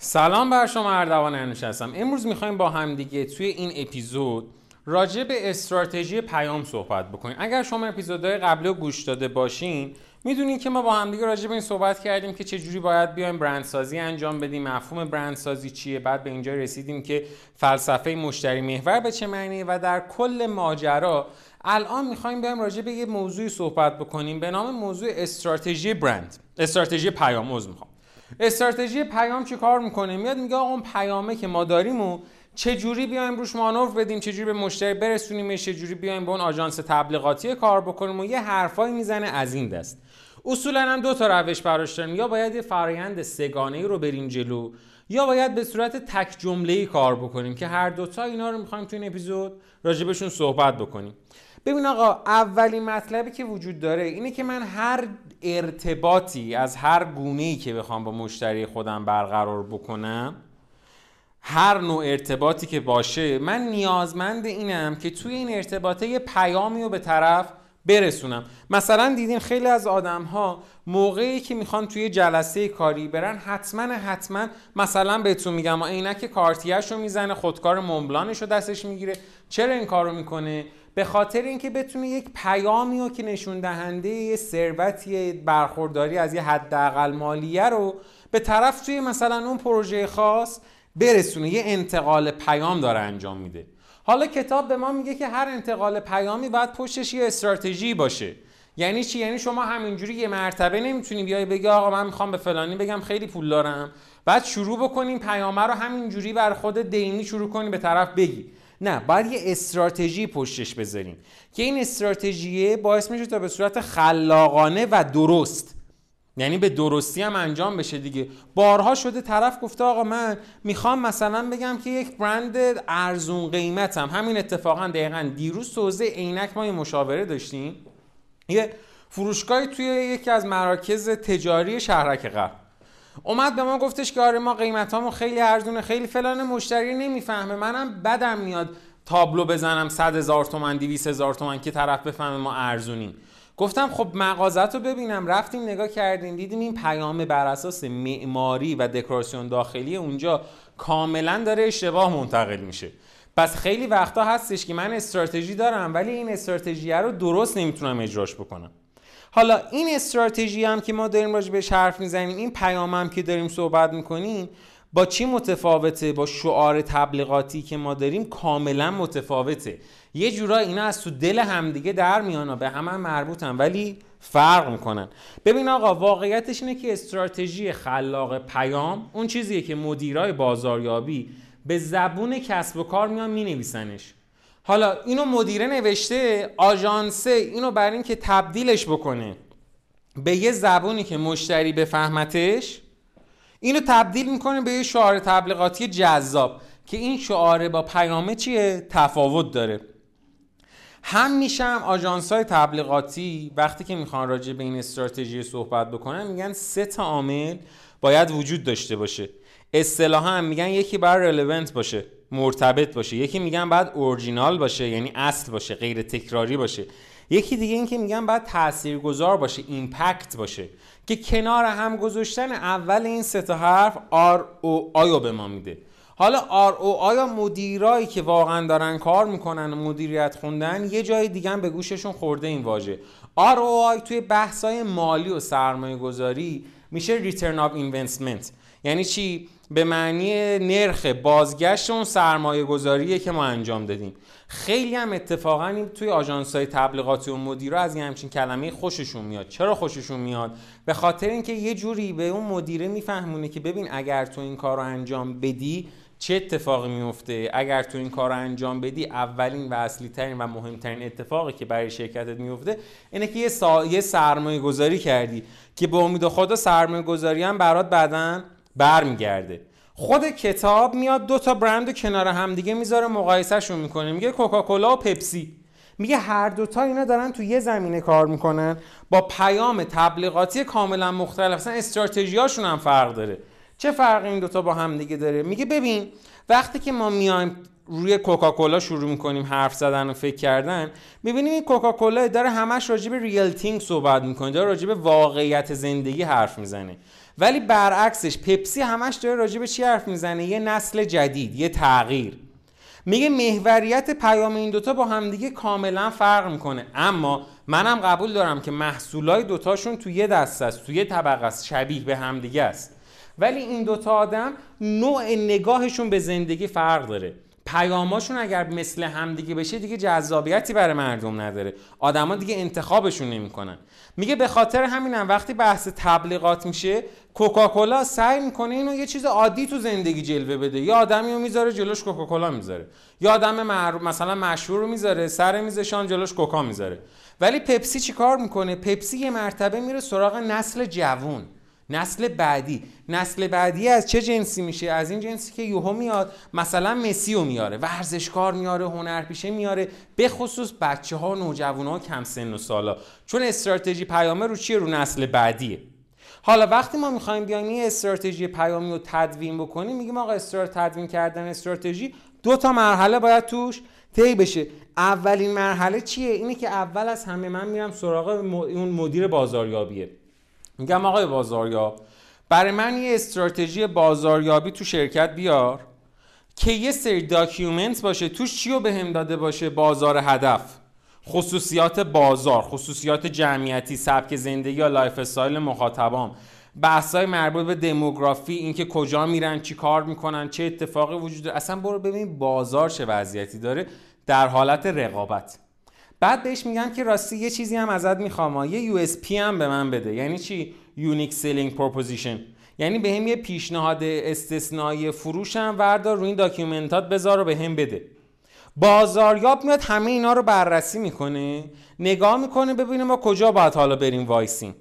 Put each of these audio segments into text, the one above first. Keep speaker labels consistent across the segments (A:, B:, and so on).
A: سلام بر شما اردوان انوش هستم. امروز می‌خوایم با هم دیگه توی این اپیزود راجع به استراتژی پیام صحبت بکنیم. اگر شما اپیزودهای قبلی رو گوش داده باشین می‌دونین که ما با هم دیگه راجع به این صحبت کردیم که چجوری باید بیایم برندسازی انجام بدیم مفهوم برندسازی چیه. بعد به اینجا رسیدیم که فلسفه مشتری محور به چه معنیه و در کل ماجرا الان می‌خوایم بیایم راجع به یه موضوعی صحبت بکنیم. به نام موضوع استراتژی برند استراتژی پیام می‌خوام. استراتژی پیام چی کار می‌کنه؟ میاد میگه آقا اون پیامه که ما داریم چه جوری بیایم روش مانور بدیم چه جوری به مشتری برسونیمش چه جوری بیایم به اون آژانس تبلیغاتی کار بکنیم و یه حرفایی می‌زنه از این دست. اصولا هم دو تا روش براش داریم. یا باید یه فرایند سگانه ای رو بریم جلو یا باید به صورت تک جمله ای کار بکنیم که هر دوتا اینا رو می‌خوایم تو این اپیزود راجبشون صحبت بکنیم. ببین آقا اولین مطلبی که وجود داره اینه که من هر ارتباطی از هر گونه که بخوام با مشتری خودم برقرار بکنم هر نوع ارتباطی که باشه من نیازمند اینم که توی این ارتباطه یه پیامی رو به طرف برسونم. مثلا دیدین خیلی از آدم ها موقعی که می‌خوان توی جلسه کاری برن حتما حتما مثلا بهتون میگم عینک کارتیش رو می‌زنه خودکار مونبلانش رو دستش می‌گیره. چرا این کار رو می‌کنه؟ به خاطر اینکه بتونه یک پیامی رو که نشون دهنده یه ثروتی برخورداری از یه حداقل مالیه رو به طرف توی مثلا اون پروژه خاص برسونه یه انتقال پیام داره انجام میده. حالا کتاب به ما میگه که هر انتقال پیامی باید پشتش یه استراتژی باشه. یعنی چی؟ یعنی شما همینجوری یه مرتبه نمی‌تونی بیای بگی آقا من می‌خوام به فلانی بگم خیلی پول دارم. بعد شروع بکنیم پیامه رو همینجوری بر خود دینی شروع کنی به طرف بگی. نه باید یه استراتژی پشتش بذاریم. که این استراتژی باعث میشه تا به صورت خلاقانه و درست یعنی به درستی هم انجام بشه دیگه. بارها شده طرف گفته آقا من می‌خوام مثلا بگم که یک برند ارزون قیمتم. همین اتفاقا دقیقا دیروز توزیع عینک ما یه مشاوره داشتیم. یه فروشگاهی توی یکی از مراکز تجاری شهرک غرب. اومد به ما گفتش که آره ما قیمتامو خیلی ارزونه خیلی فلان مشتری نمی‌فهمه. منم بدم میاد تابلو بزنم 100 هزار تومن 200 هزار تومن که طرف بفهمه ما ارزونیم. گفتم خب مغازت رو ببینم. رفتیم نگاه کردیم دیدیم این پیام بر اساس معماری و دکوراسیون داخلی اونجا کاملا داره اشتباه منتقل میشه. پس خیلی وقتا هستش که من استراتژی دارم ولی این استراتژی رو درست نمی‌تونم اجراش بکنم. حالا این استراتژی هم که ما داریم راجع بهش حرف می‌زنیم این پیام هم که داریم صحبت می‌کنیم با چی متفاوته؟ با شعار تبلیغاتی که ما داریم کاملا متفاوته. یه جورا اینا از تو دل همدیگه در میان به هم, هم مربوطن ولی فرق می‌کنن. ببین آقا واقعیتش اینه که استراتژی خلاق پیام اون چیزیه که مدیرای بازاریابی به زبون کسب و کار میان مینویسنش. حالا اینو مدیره نوشته آژانسه اینو بر این که تبدیلش بکنه به یه زبونی که مشتری بفهمتش اینو تبدیل می‌کنه به یه شعار تبلیغاتی جذاب که این شعاره با پیامه چیه؟ تفاوت داره. هم میشم آژانس های تبلیغاتی وقتی که می‌خوان راجع به این استراتژی صحبت بکنن میگن سه تا عامل باید وجود داشته باشه. اصطلاحا هم میگن یکی باید رلوونت باشه. مرتبط باشه. یکی میگن بعد اورجینال باشه یعنی اصل باشه غیر تکراری باشه. یکی دیگه این که میگن باید تاثیرگذار باشه impact باشه. که کنار هم گذاشتن اول این سه تا حرف R O I به ما میده. حالا ROI یا مدیرایی که واقعا دارن کار می‌کنن و مدیریت خوندن یه جای دیگه به گوششون خورده این واژه. ROI توی بحثای مالی و سرمایه گذاری میشه return of investment یعنی چی؟ به معنی نرخ بازگشت اون سرمایه گذاریه که ما انجام دادیم. خیلی هم اتفاقا این توی آژانس های تبلیغاتی و مدیرا از این همچین کلمه خوششون میاد. چرا خوششون میاد؟ به خاطر اینکه یه جوری به اون مدیره میفهمونه که ببین اگر تو این کار رو انجام بدی چه اتفاقی میفته اگر تو این کار رو انجام بدی اولین و اصلی ترین و مهمترین اتفاقی که برای شرکتت میفته اینه که یه, سا... یه سرمایه گذاری کردی که به امید خدا سرمایه گذاری هم برات بعدا برمیگرده. خود کتاب میاد دو تا برند کنار همدیگه می‌ذاره مقایسهشون می‌کنه. میگه کوکاکولا و پپسی. میگه هر دوتا اینا دارن تو یه زمینه کار می‌کنن. با پیام تبلیغاتی کاملا مختلف. اصلا استراتژیاشون هم فرق داره. چه فرقی این دوتا با هم دیگه داره؟ میگه ببین وقتی که ما میایم روی کوکاکولا شروع می‌کنیم حرف زدن و فکر کردن می‌بینیم این کوکاکولا داره همش راجع به ریل تینگ صحبت می‌کنه داره راجع به واقعیت زندگی حرف می‌زنه. ولی برعکسش پپسی همش داره راجع به چی حرف می‌زنه؟ یه نسل جدید یه تغییر. میگه محوریت پیام این دوتا با همدیگه کاملا فرق می‌کنه. اما منم قبول دارم که محصولای دوتاشون تو یه دست است تو یه طبقه است شبیه به همدیگه است. ولی این دوتا آدم نوع نگاهشون به زندگی فرق داره. پیاماشون اگر مثل همدیگه بشه دیگه جذابیتی برای مردم نداره. آدما دیگه انتخابشون نمی‌کنن. میگه به خاطر همینم وقتی بحث تبلیغات میشه کوکاکولا سعی می‌کنه اینو یه چیز عادی تو زندگی جلوه بده. یا آدمی رو می‌ذاره جلوش کوکاکولا می‌ذاره. یا آدم مثلا مشهور رو می‌ذاره سر میزشان جلوش کوکا می‌ذاره. ولی پپسی چیکار می‌کنه؟ پپسی یه مرتبه میره سراغ نسل جوون. نسل بعدی. نسل بعدی از چه جنسی میشه؟ از این جنسی که یوهو میاد مثلا مسی رو میاره ورزشکار میاره هنرپیشه میاره به خصوص بچه ها نوجوان ها کم سن و سالا. چون استراتژی پیامه رو چیه؟ رو نسل بعدیه. حالا وقتی ما می‌خوایم بیایم این استراتژی پیامی رو تدوین بکنیم میگیم آقا استراتژی تدوین کردن استراتژی دو تا مرحله باید توش طی بشه. اولین مرحله چیه؟ اینه که اول از همه من میرم سراغ اون مدیر بازاریابیه. میگم آقای بازاریاب برای من یه استراتژی بازاریابی تو شرکت بیار که یه سری document باشه توش چی رو بهم داده باشه؟ بازار هدف خصوصیات بازار خصوصیات جمعیتی سبک زندگی یا lifestyle مخاطبام. بحثای مربوط به دموگرافی اینکه کجا میرن چی کار می‌کنن چه اتفاقی وجود داره. اصلا برو ببین بازار چه وضعیتی داره در حالت رقابت. بعد بهش میگم که راستی یه چیزی هم ازت می‌خوام یه USP هم به من بده. یعنی چی؟ Unique Selling Proposition. یعنی بهم یه پیشنهاد استثنایی فروشم وردار روی این document ات بذار و بهم بده. بازاریاب میاد همه اینا رو بررسی می‌کنه نگاه می‌کنه ببینه ما کجا باید حالا بریم وایسیم.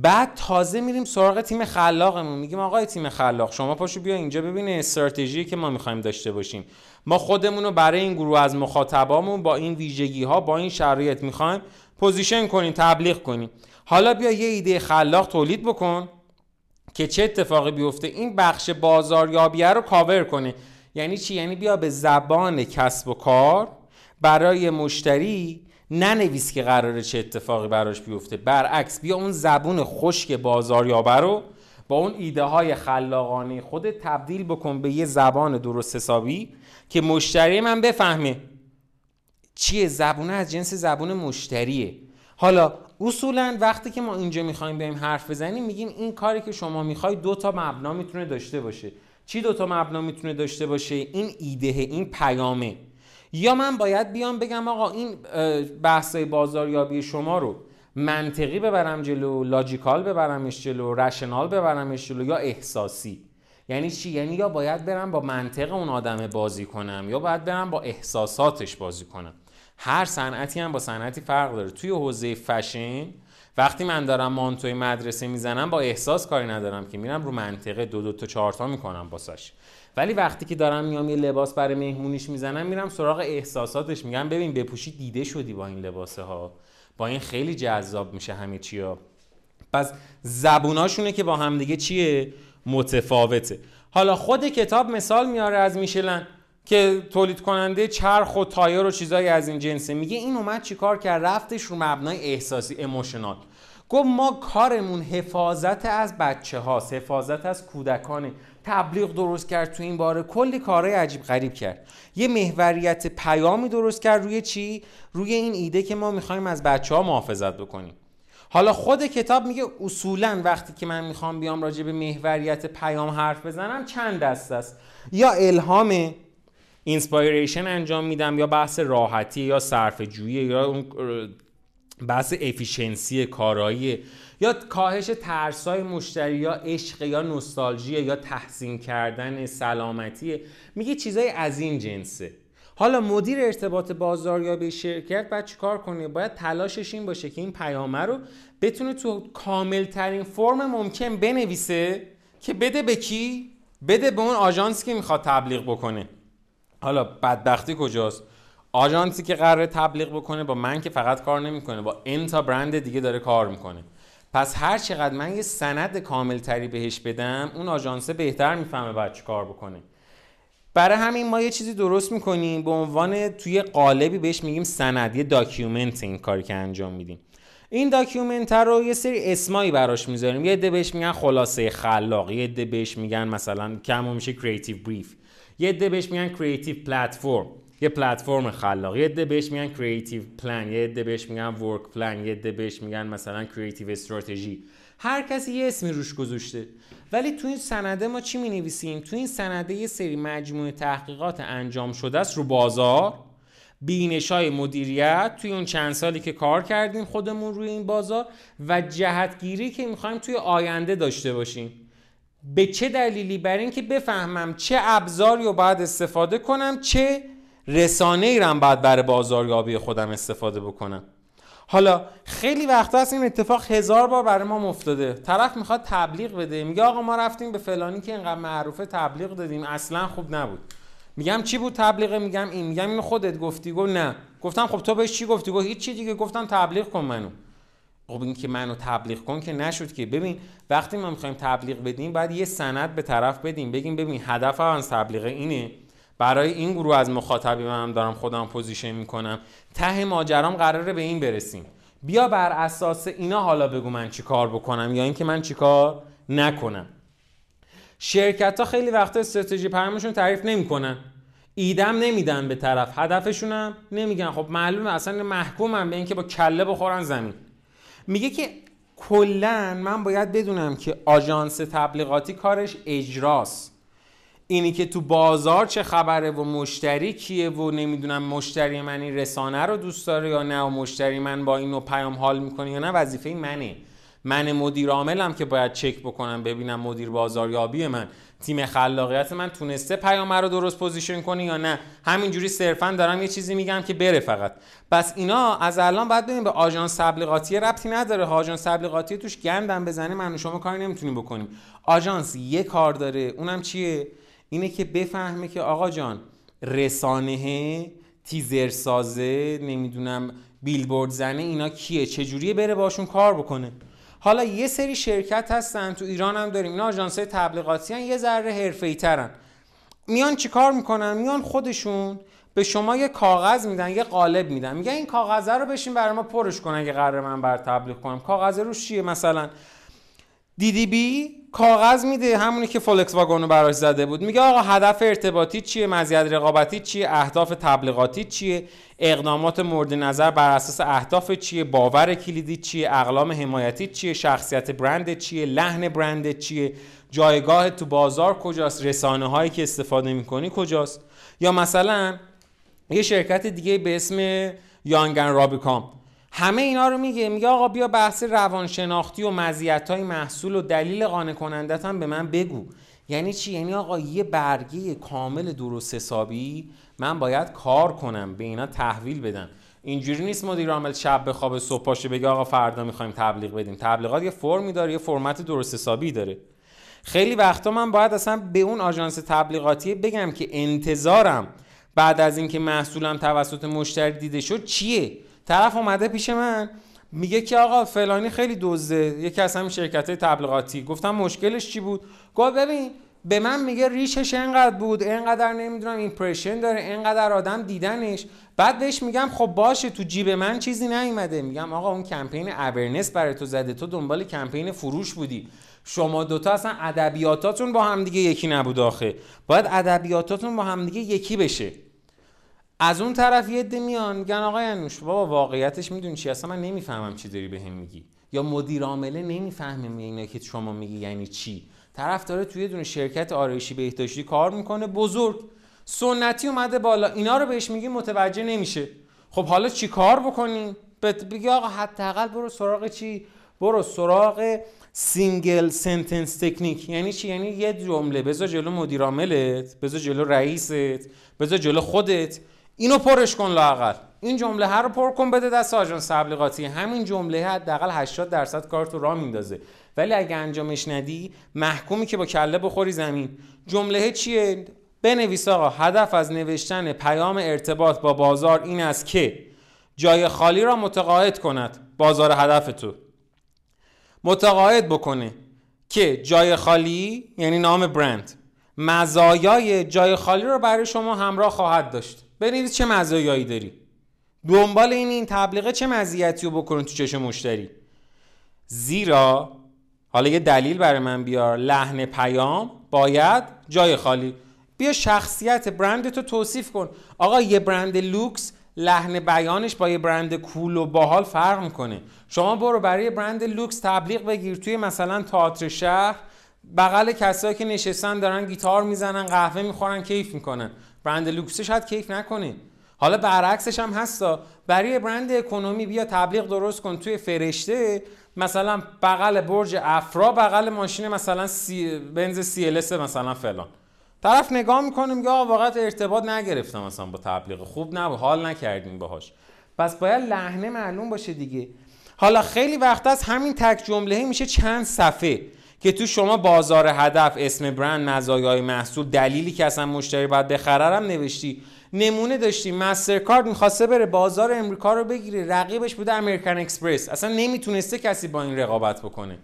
A: بعد تازه میریم سراغ تیم خلاقمون. میگیم آقای تیم خلاق شما پاشو بیا اینجا ببینه استراتژی که ما می‌خوایم داشته باشیم. ما خودمون رو برای این گروه از مخاطبامون با این ویژگی ها با این شرایط می‌خوایم position کنیم تبلیغ کنیم. حالا بیا یه ایده خلاق تولید بکن که چه اتفاقی بیفته. این بخش بازاریابیه رو کاور کنه. یعنی چی؟ یعنی بیا به زبان کسب و کار برای مشتری ننویس که قراره چه اتفاقی براش بیفته. برعکس بیا اون زبون خشک بازاریابه رو با اون ایده های خلاقانه خود تبدیل بکن به یه زبان درست حسابی که مشتری من بفهمه. چیه؟ زبونه از جنس زبون مشتریه. حالا اصولا وقتی که ما اینجا می‌خوایم بریم حرف بزنیم میگیم این کاری که شما می‌خوای دو تا مبنا می‌تونه داشته باشه. چی دو تا مبنا می‌تونه داشته باشه؟ این ایده این پیامه. یا من باید بیام بگم آقا این بحثای بازاریابی شما رو منطقی ببرم جلو لاجیکال ببرمش جلو رشنال ببرمش جلو یا احساسی؟ یعنی چی؟ یعنی یا باید برم با منطق اون آدم بازی کنم یا باید برم با احساساتش بازی کنم. هر صنعتی هم با صنعتی فرق داره. توی حوزه فشن وقتی من دارم مانتوی مدرسه می‌زنم با احساس کاری ندارم که میرم رو منطقه دو دو تا چهار تا می‌کنم باسش ولی وقتی که دارم میام یه لباس برای مهمونیش می‌زنم میرم سراغ احساساتش. میگم ببین بپوشی دیده شدی با این لباسه ها با این خیلی جذاب میشه همه چیا. پس زبوناشونه که با همدیگه چیه؟ متفاوته. حالا خود کتاب مثال میاره از میشلن که تولید کننده چرخ و تایر و چیزایی از این جنسه. میگه این اومد چیکار کرد؟ رفتش رو مبنای احساسی اموشنال. گفت ما کارمون حفاظت از بچه حفاظت از کودکانه. تبلیغ درست کرد تو این باره. کلی کارهای عجیب غریب کرد. یه محوریت پیامی درست کرد روی چی؟ روی این ایده که ما می‌خوایم از بچه ها محافظت بکنیم. حالا خود کتاب میگه اصولا وقتی که من می‌خوام بیام راجع به محوریت پیام حرف بزنم چند دست است؟ یا الهام inspiration انجام میدم یا بحث راحتی یا صرف جویی یا اون بحث efficiency کارایی. یا کاهش ترسای مشتری یا عشق یا نوستالژی یا تحسین کردن سلامتی میگه چیزای از این جنسه. حالا مدیر ارتباط بازاریابی شرکت باید چیکار کنه؟ باید تلاشش این باشه که این پیامه رو بتونه تو کامل ترین فرم ممکن بنویسه که بده به کی؟ بده به اون آژانسی که می‌خواد تبلیغ بکنه. حالا بدبختی کجاست؟ آژانسی که قراره تبلیغ بکنه با من که فقط کار نمی‌کنه با n تا برند دیگه داره کار می‌کنه. پس هر چقدر من یه سند کامل تری بهش بدم اون آژانسه بهتر می‌فهمه باید چی کار بکنه. برای همین ما یه چیزی درست می‌کنیم. به عنوان توی قالبی بهش میگیم سند یه document این کاری که انجام میدیم. این document رو یه سری اسمایی براش می‌ذاریم. یه عده بهش میگن خلاصه خلاق یه عده بهش میگن مثلا کمو میشه creative brief یه عده بهش میگن creative platform یه پلتفرم خلاق یه عده بهش میگن creative plan یه عده بهش میگن work plan یه عده بهش میگن مثلا creative strategy هر کسی یه اسمی روش گذاشته. ولی تو این سنده ما چی می نویسیم تو این سنده یه سری مجموعه تحقیقات انجام شده است رو بازار. بینش های مدیریت توی اون چند سالی که کار کردیم خودمون روی این بازار و جهتگیری که می‌خوایم توی آینده داشته باشیم. به چه دلیلی؟ برای اینکه بفهمم چه ابزاری رو باید استفاده کنم چه رسانه ای رو باید برای بازاریابی خودم استفاده بکنم. حالا خیلی وقتا هست این اتفاق هزار بار برای ما افتاده. طرف می‌خواد تبلیغ بده. میگه آقا ما رفتیم به فلانی که اینقدر معروفه تبلیغ دادیم. اصلا خوب نبود. میگم چی بود تبلیغ؟ میگم این. میگم اینو خودت گفتی. گفت نه. گفتم خب تو بهش چی گفتی؟ گفت هیچ چی دیگه. گفتم تبلیغ کن منو. خب این که منو تبلیغ کن که نشد که. ببین وقتی ما می‌خوایم تبلیغ بدیم باید یه سند به طرف بدیم. بگیم ببین هدف از تبلیغ اینه. برای این گروه از مخاطبی من دارم خودم position می‌کنم. ته ماجرام قراره به این برسیم. بیا بر اساس اینا حالا بگو من چی کار بکنم یا اینکه من چی کار نکنم. شرکت ها خیلی وقتا استراتژی پیامشون تعریف نمی‌کنن. ایدم نمیدن به طرف هدفشونم نمیگن. خب معلومه اصلا محکومم به اینکه با کله بخورن زمین. میگه که کلا من باید بدونم که آژانس تبلیغاتی کارش اجراست. اینی که تو بازار چه خبره و مشتری کیه و نمی‌دونم مشتری من این رسانه رو دوست داره یا نه و مشتری من با اینو پیام حال می‌کنه یا نه وظیفه منه. من مدیر عاملم که باید چک بکنم ببینم مدیر بازاریابی من. تیم خلاقیت من تونسته پیام رو درست position کنه یا نه؟ همینجوری صرفا دارم یه چیزی میگم که بره فقط. پس اینا از الان باید ببینیم به آژانس تبلیغاتی. ربطی نداره. آژانس تبلیغاتی توش گندم بزنه من و شما کاری نمی‌تونیم بکنیم. آژانس یه کار داره. اونم چیه؟ اینه که بفهمه که آقا جان رسانه تیزر سازه نمی‌دونم بیلبورد زنه اینا کیه؟ چجوریه بره باشون کار بکنه؟ حالا یه سری شرکت هستن تو ایران هم داریم. اینا آژانس تبلیغاتی هن یه ذره حرفه‌ای ترن میان چیکار می‌کنن؟ میان خودشون به شما یه کاغذ میدن یه قالب میدن. میگن این کاغذه رو بشین برای ما پرش کن اگه قرار من بر تبلیغ کنم. کاغذ روش چیه مثلا؟ دیدی بی کاغذ میده همونی که فولکس واگن رو براش زده بود. میگه آقا هدف ارتباطی چیه؟ مزیت رقابتی چیه؟ اهداف تبلیغاتی چیه؟ اقدامات مورد نظر بر اساس اهداف چیه؟ باور کلیدی چیه؟ اقلام حمایتی چیه؟ شخصیت برند چیه؟ لحن برند چیه؟ جایگاه تو بازار کجاست؟ رسانه هایی که استفاده می‌کنی کجاست؟ یا مثلا یه شرکت دیگه به اسم یانگن رابیکام. همه اینا رو میگه. میگه آقا بیا بحث روانشناختی و مزیت های محصول و دلیل قانع کنندت هم به من بگو. یعنی چی؟ یعنی آقا یه برگه کامل درست حسابی من باید کار کنم به اینا تحویل بدم. اینجوری نیست مدیر عامل شب به خواب صبح پاشه بگه آقا فردا می‌خوایم تبلیغ بدیم. تبلیغات یه فرمی داره یه فرمت درست حسابی داره. خیلی وقتا من باید اصلا به اون آژانس تبلیغاتی بگم که انتظارم بعد از اینکه محصولم توسط مشتری دیده شد چیه؟ طرف اومده پیش من میگه که آقا فلانی خیلی دزده یکی از همین شرکت های تبلیغاتی. گفتم مشکلش چی بود؟ گفت ببین به من میگه reach ش انقدر بود انقدر نمی‌دونم impression داره انقدر آدم دیدنش. بعد بهش میگم خب باشه تو جیب من چیزی نیومده. میگم آقا اون کمپین awareness برای تو زده. تو دنبال کمپین فروش بودی. شما دوتا اصلا ادبیاتاتون با همدیگه یکی نبود آخه. باید ادبیاتاتون با همدیگه یکی بشه. از اون طرف یه عده میان میگن آقای انوش بابا واقعیتش می‌دونی چی؟ اصلا من نمی‌فهمم چی داری بهم میگی. یا مدیر عامله نمی‌فهمه اینا که شما میگی یعنی چی. طرف داره تو یه دونه شرکت آرایشی بهداشتی کار می‌کنه بزرگ. سنتی اومده بالا. اینا رو بهش میگی متوجه نمیشه. خب حالا چی کار بکنیم بگی آقا حداقل برو سراغ چی؟ برو سراغ single sentence technique یعنی چی؟ یعنی یه جمله. بذار جلو مدیر عاملت بذار جلو رئیست بذار جلو خودت. اینو پرش کن لاقل این جمله هر رو پر کن بده دست آژانس تبلیغاتی همین جمله حداقل 80 درصد کار تو راه میندازه. ولی اگه انجامش ندی محکومی که با کله بخوری زمین. جمله چیه؟ بنویس آقا هدف از نوشتن پیام ارتباط با بازار این است که جای خالی را متقاعد کند. بازار هدف تو. متقاعد بکنه که جای خالی یعنی نام برند. مزایای جای خالی رو برای شما همراه خواهد داشت. بنویس چه مزایایی داری. دنبال این این تبلیغه چه مزیتی رو بکنه تو چشم مشتری. زیرا حالا یه دلیل برای من بیار لحن پیام باید جای خالی. بیا شخصیت برند تو توصیف کن. آقا یه برند لوکس لحن بیانش با یه برند cool و باحال فرق می‌کنه. شما برو برای برند لوکس تبلیغ بگیر. توی مثلا تئاتر شهر بغل کسایی که نشستن دارن گیتار می‌زنن قهوه می‌خورن کیف می‌کنن. برند لوکس شاید کیف نکنه حالا برعکسش هم هستا. برای برند اکونومی بیا تبلیغ درست کن توی فرشته. مثلا بغل برج افرا بغل ماشین مثلا سی بنز سی مثلا فلان. طرف نگاه می‌کنه میگه آقا واقعا ارتباط نگرفتم مثلا با تبلیغ. خوب نه حال نکردیم باهاش. پس باید لحنه معلوم باشه دیگه. حالا خیلی وقت از همین تک جمله میشه چند صفحه. که تو شما بازار هدف اسم برند مزایای محصول دلیلی که اصلا مشتری باید بخره نوشتی. نمونه داشتیم Mastercard می‌خواسته بره بازار امریکا رو بگیره. رقیبش بوده American Express. اصلا نمی‌تونسته کسی با این رقابت بکنه.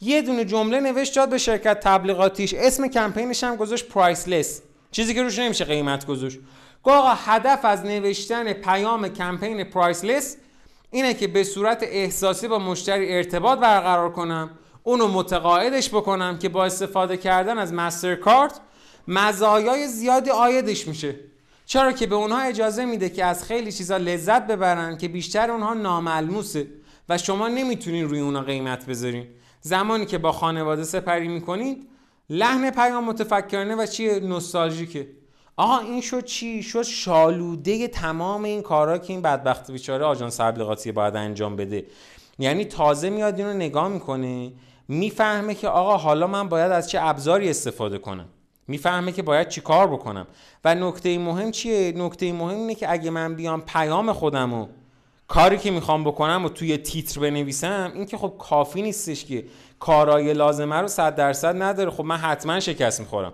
A: یه دونه جمله نوشت داد به شرکت تبلیغاتیش. اسم کمپینش هم گذاشت Priceless. چیزی که روش نمیشه قیمت گذاشت. آقا هدف از نوشتن پیام کمپین Priceless اینه که به صورت احساسی با مشتری ارتباط برقرار کنم. اونو متقاعدش بکنم که با استفاده کردن از Mastercard مزایای زیادی آیدش میشه. چرا که به اونها اجازه میده که از خیلی چیزا لذت ببرن که بیشتر اونها ناملموسه و شما نمی‌تونین روی اونها قیمت بذارین. زمانی که با خانواده سپری می‌کنید لحن پیام متفکرانه و چیه؟ نوستالژیکه. آها این شد چی؟ شد شالوده تمام این کارا که این بدبخت بیچاره آژانس تبلیغاتی باید انجام بده. یعنی تازه میاد اینو نگاه می‌کنه. می‌فهمه که آقا حالا من باید از چه ابزاری استفاده کنم. می‌فهمه که باید چی کار بکنم. و نکته مهم چیه؟ نکته مهم اینه که اگه من بیام پیام خودم کاری که می‌خوام بکنم و توی تیتر بنویسم این که خب کافی نیستش که کارای لازمه رو صد درصد نداره. خب من حتما شکست می‌خورم.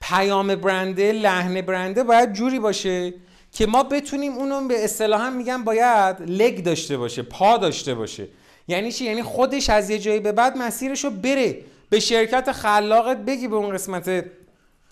A: پیام برنده لحن برنده باید جوری باشه که ما بتونیم اونو به اصطلاح میگم باید لگ داشته باشه پا داشته باشه. یعنی چی؟ یعنی خودش از یه جایی به بعد مسیرش رو بره. به شرکت خلاقت بگی به اون قسمت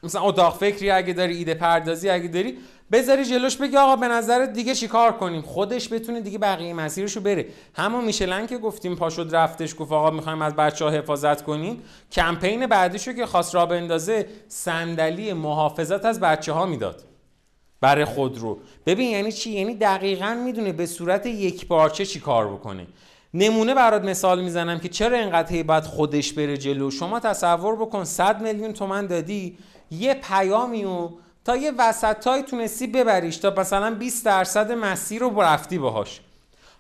A: مثلا اتاق فکری اگه داری ایده پردازی اگه داری بذاری جلوش بگی آقا به نظرت دیگه چیکار کنیم؟ خودش بتونه دیگه بقیه مسیرشو بره. همون میشلن که گفتیم پاشد رفتش گفت آقا می‌خوایم از بچه ها حفاظت کنیم. کمپین بعدیشو که خواست را بندازه صندلی محافظت از بچه ها می‌داد. برای خود رو ببین یعنی چی؟ یعنی دقیقا می‌دونه به صورت یک بارچه چی کار بکنه. نمونه برات مثال می‌زنم که چرا اینقدر باید خودش بره جلو؟ شما تصور بکن 100 میلیون تومن دادی یه پیامی و تا یه وسطایی تونستی ببریش تا مثلا 20 درصد مسیر رو رفتی باهاش.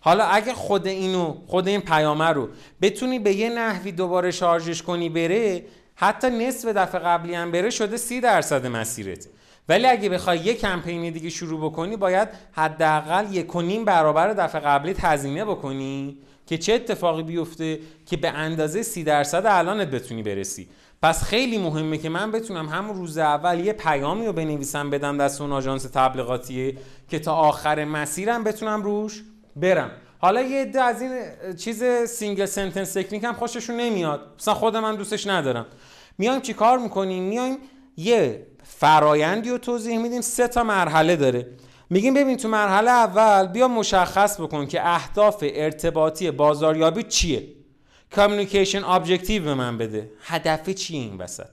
A: حالا اگه خود اینو خود این پیامه رو بتونی به یه نحوی دوباره شارژش کنی بره حتی نصف دفعه قبلی هم بره شده سی درصد مسیرت. ولی اگه بخوای یه کمپینی دیگه شروع بکنی باید حداقل یک و نیم برابر دفعه قبلی هزینه بکنی که چه اتفاقی بیفته که به اندازه سی درصد الانت بتونی برسی. پس خیلی مهمه که من بتونم همون روز اول یه پیامی رو بنویسم بدم دست اون آژانس تبلیغاتی که تا آخر مسیرم بتونم روش برم. حالا یه عده از این چیز single sentence technique هم خوششون نمیاد. مثلا خود من دوستش ندارم. میایم چی کار می‌کنیم؟ میایم یه فرایندی رو توضیح میدیم سه تا مرحله داره. میگیم ببین تو مرحله اول بیا مشخص بکن که اهداف ارتباطی بازاریابی چیه. communication objective به من بده. هدف چیه این وسط؟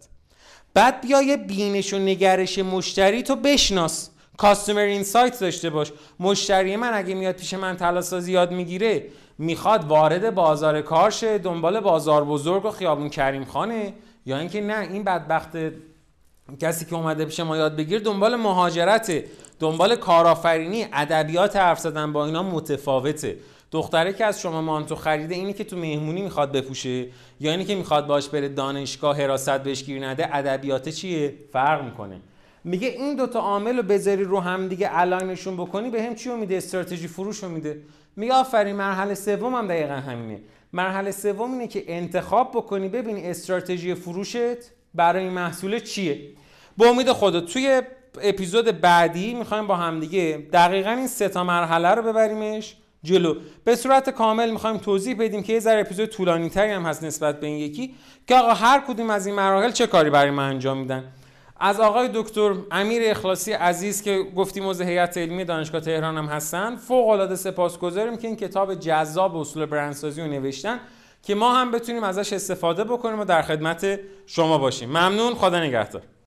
A: بعد بیا یه بینش و نگرش مشتری تو بشناس. customer insight داشته باش. مشتری من اگه میاد پیش من طلاسازی یاد می‌گیره می‌خواد وارد بازار کار شه دنبال بازار بزرگ و خیابون کریم خان یا اینکه نه این بدبخت کسی که اومده پیش ما یاد بگیر دنبال مهاجرت دنبال کارآفرینی ادبیات حرف زدن با اینا متفاوته. دختره که از شما مانتو خریده اینی که تو مهمونی می‌خواد بپوشه یا اینی که می‌خواد باش بره دانشگاه حراست بهش گیر نده ادبیات چیه؟ فرق می‌کنه. میگه این دوتا عامل رو بذاری رو هم دیگه الاینشون بکنی به هم چی میده؟ استراتژی فروش رو میده. میگه آفرین مرحله سوم هم دقیقا همینه. مرحله سوم اینه که انتخاب بکنی ببینی استراتژی فروشت برای این محصول چیه؟ با امید خدا توی اپیزود بعدی می‌خوایم با همدیگه دقیقا این سه تا مرحله رو ببریمش جلو. به صورت کامل می‌خوایم توضیح بدیم که یه ذره اپیزود طولانی تری هم هست نسبت به این یکی که آقا هر کدوم از این مراحل چه کاری برای ما انجام میدن؟ از آقای دکتر امیر اخلاصی عزیز که گفتیم عضو هیئت علمی دانشگاه تهران هم هستن فوق العاده سپاسگزاریم که این کتاب جذاب اصول برندسازی رو نوشتن. که ما هم بتونیم ازش استفاده بکنیم و در خدمت شما باشیم. ممنون. خدا نگهدار.